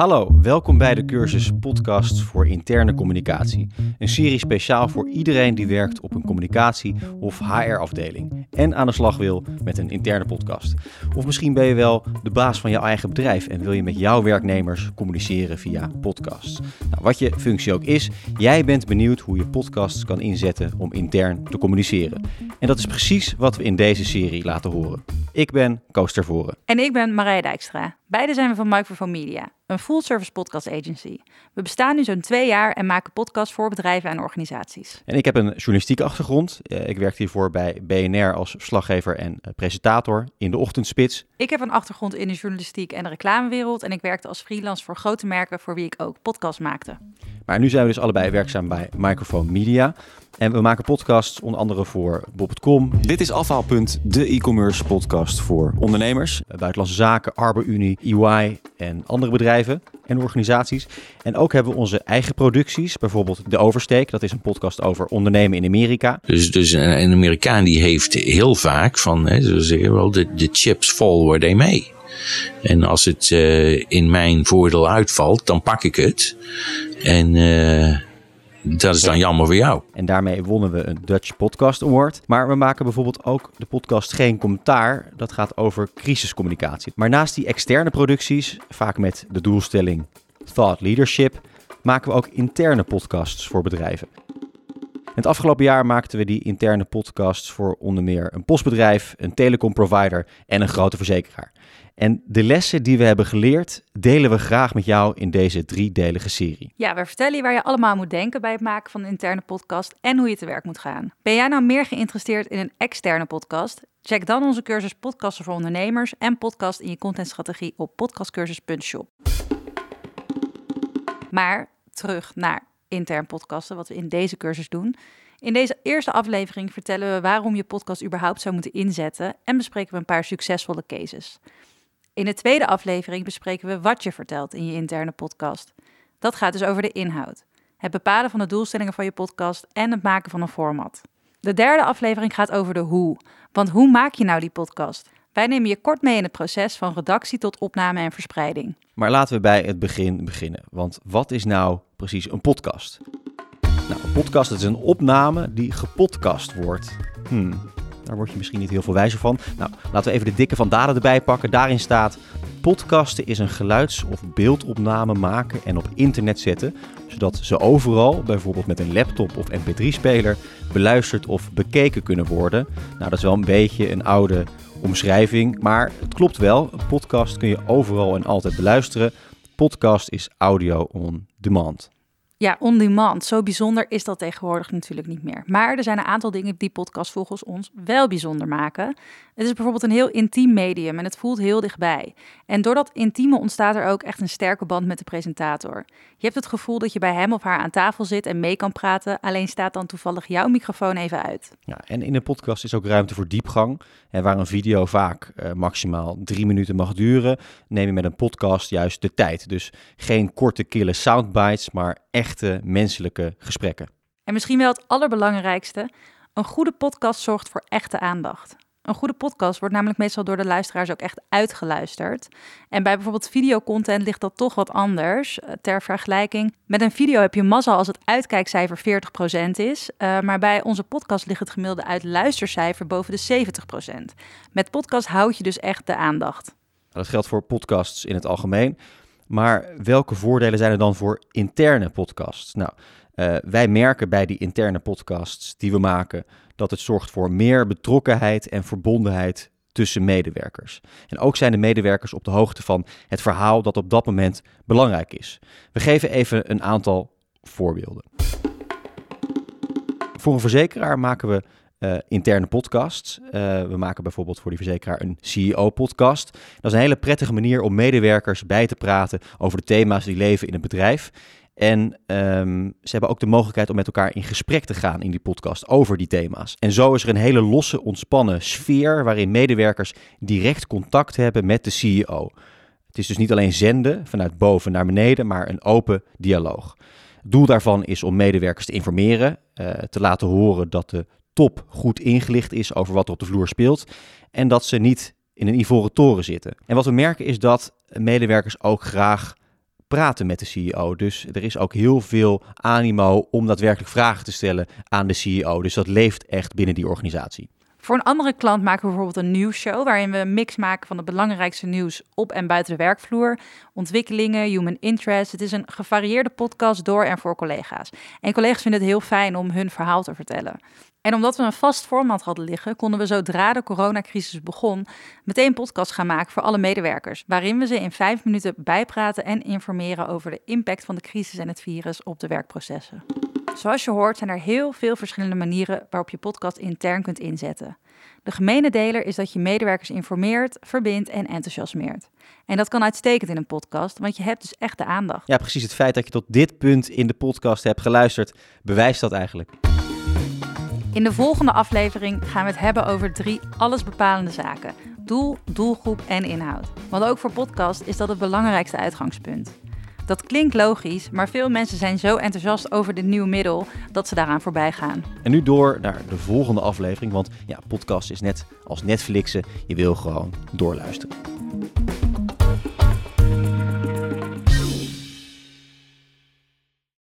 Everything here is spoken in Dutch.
Hallo, welkom bij de cursus Podcasts voor interne communicatie. Een serie speciaal voor iedereen die werkt op een communicatie- of HR-afdeling en aan de slag wil met een interne podcast. Of misschien ben je wel de baas van jouw eigen bedrijf en wil je met jouw werknemers communiceren via podcasts. Nou, wat je functie ook is, jij bent benieuwd hoe je podcasts kan inzetten om intern te communiceren. En dat is precies wat we in deze serie laten horen. Ik ben Koos Tervoren. En ik ben Marije Dijkstra. Beide zijn we van Microphone Media, een full-service podcast agency. We bestaan nu zo'n twee jaar en maken podcasts voor bedrijven en organisaties. En ik heb een journalistieke achtergrond. Eh, Ik werk hiervoor bij BNR als verslaggever en eh, presentator in de ochtendspits. Ik heb een achtergrond in de journalistiek en de reclamewereld en ik werkte als freelance voor grote merken voor wie ik ook podcasts maakte. Maar nu zijn we dus allebei werkzaam bij Microphone Media. En we maken podcasts onder andere voor Bob.com. Dit is Afhaalpunt, de e-commerce podcast voor ondernemers. eh, Buitenlandse Zaken, ArborUnie, EY en andere bedrijven en organisaties. En ook hebben we onze eigen producties. Bijvoorbeeld De Oversteek, dat is een podcast over ondernemen in Amerika. Dus, dus een, een Amerikaan die heeft heel vaak van, hè, ze zeggen wel, de, de chips fall where they may. En als het eh, in mijn voordeel uitvalt, dan pak ik het. En eh, dat is dan jammer voor jou. En daarmee wonnen we een Dutch Podcast Award. Maar we maken bijvoorbeeld ook de podcast Geen Commentaar. Dat gaat over crisiscommunicatie. Maar naast die externe producties, vaak met de doelstelling Thought Leadership, maken we ook interne podcasts voor bedrijven. Het afgelopen jaar maakten we die interne podcasts voor onder meer een postbedrijf, een telecomprovider en een grote verzekeraar. En de lessen die we hebben geleerd, delen we graag met jou in deze driedelige serie. Ja, we vertellen je waar je allemaal moet denken bij het maken van een interne podcast en hoe je te werk moet gaan. Ben jij nou meer geïnteresseerd in een externe podcast? Check dan onze cursus Podcasten voor Ondernemers en podcast in je contentstrategie op podcastcursus.shop. Maar terug naar intern podcasten, wat we in deze cursus doen. In deze eerste aflevering vertellen we waarom je podcast überhaupt zou moeten inzetten en bespreken we een paar succesvolle cases. In de tweede aflevering bespreken we wat je vertelt in je interne podcast. Dat gaat dus over de inhoud, het bepalen van de doelstellingen van je podcast en het maken van een format. De derde aflevering gaat over de hoe. Want hoe maak je nou die podcast? Wij nemen je kort mee in het proces van redactie tot opname en verspreiding. Maar laten we bij het begin beginnen. Want wat is nou precies een podcast? Nou, een podcast dat is een opname die gepodcast wordt. Hmm, daar word je misschien niet heel veel wijzer van. Nou, laten we even de dikke van daden erbij pakken. Daarin staat: podcasten is een geluids- of beeldopname maken en op internet zetten, zodat ze overal, bijvoorbeeld met een laptop of mp3-speler, beluisterd of bekeken kunnen worden. Nou, dat is wel een beetje een oude omschrijving, maar het klopt wel. Een podcast kun je overal en altijd beluisteren. Podcast is audio on demand. Ja, on demand. Zo bijzonder is dat tegenwoordig natuurlijk niet meer. Maar er zijn een aantal dingen die podcast volgens ons wel bijzonder maken. Het is bijvoorbeeld een heel intiem medium en het voelt heel dichtbij. En door dat intieme ontstaat er ook echt een sterke band met de presentator. Je hebt het gevoel dat je bij hem of haar aan tafel zit en mee kan praten, alleen staat dan toevallig jouw microfoon even uit. Ja, en in een podcast is ook ruimte voor diepgang. En waar een video vaak eh, maximaal drie minuten mag duren, neem je met een podcast juist de tijd. Dus geen korte, kille soundbites, maar echte menselijke gesprekken. En misschien wel het allerbelangrijkste: een goede podcast zorgt voor echte aandacht. Een goede podcast wordt namelijk meestal door de luisteraars ook echt uitgeluisterd. En bij bijvoorbeeld videocontent ligt dat toch wat anders. Eh, Ter vergelijking, met een video heb je mazzel als het uitkijkcijfer 40% is. Uh, maar bij onze podcast ligt het gemiddelde uitluistercijfer boven de 70%. Met podcast houd je dus echt de aandacht. Nou, dat geldt voor podcasts in het algemeen. Maar welke voordelen zijn er dan voor interne podcasts? Nou, uh, wij merken bij die interne podcasts die we maken dat het zorgt voor meer betrokkenheid en verbondenheid tussen medewerkers. En ook zijn de medewerkers op de hoogte van het verhaal dat op dat moment belangrijk is. We geven even een aantal voorbeelden. Voor een verzekeraar maken we uh, interne podcasts. Uh, we maken bijvoorbeeld voor die verzekeraar een CEO-podcast. Dat is een hele prettige manier om medewerkers bij te praten over de thema's die leven in het bedrijf. En um, ze hebben ook de mogelijkheid om met elkaar in gesprek te gaan in die podcast over die thema's. En zo is er een hele losse, ontspannen sfeer waarin medewerkers direct contact hebben met de CEO. Het is dus niet alleen zenden vanuit boven naar beneden, maar een open dialoog. Het doel daarvan is om medewerkers te informeren, uh, te laten horen dat de goed ingelicht is over wat er op de vloer speelt en dat ze niet in een ivoren toren zitten. En wat we merken is dat medewerkers ook graag praten met de CEO. Dus er is ook heel veel animo om daadwerkelijk vragen te stellen aan de CEO. Dus dat leeft echt binnen die organisatie. Voor een andere klant maken we bijvoorbeeld een nieuwsshow waarin we een mix maken van het belangrijkste nieuws op en buiten de werkvloer, ontwikkelingen, human interest. Het is een gevarieerde podcast door en voor collega's. En collega's vinden het heel fijn om hun verhaal te vertellen. En omdat we een vast format hadden liggen, konden we zodra de coronacrisis begon, meteen een podcast gaan maken voor alle medewerkers. Waarin we ze in vijf minuten bijpraten en informeren over de impact van de crisis en het virus op de werkprocessen. Zoals je hoort zijn er heel veel verschillende manieren waarop je podcast intern kunt inzetten. De gemene deler is dat je medewerkers informeert, verbindt en enthousiasmeert. En dat kan uitstekend in een podcast, want je hebt dus echt de aandacht. Ja, precies. Het feit dat je tot dit punt in de podcast hebt geluisterd, bewijst dat eigenlijk. In de volgende aflevering gaan we het hebben over drie allesbepalende zaken: doel, doelgroep en inhoud. Want ook voor podcast is dat het belangrijkste uitgangspunt. Dat klinkt logisch, maar veel mensen zijn zo enthousiast over dit nieuwe middel dat ze daaraan voorbij gaan. En nu door naar de volgende aflevering, want ja, podcast is net als Netflixen, je wil gewoon doorluisteren.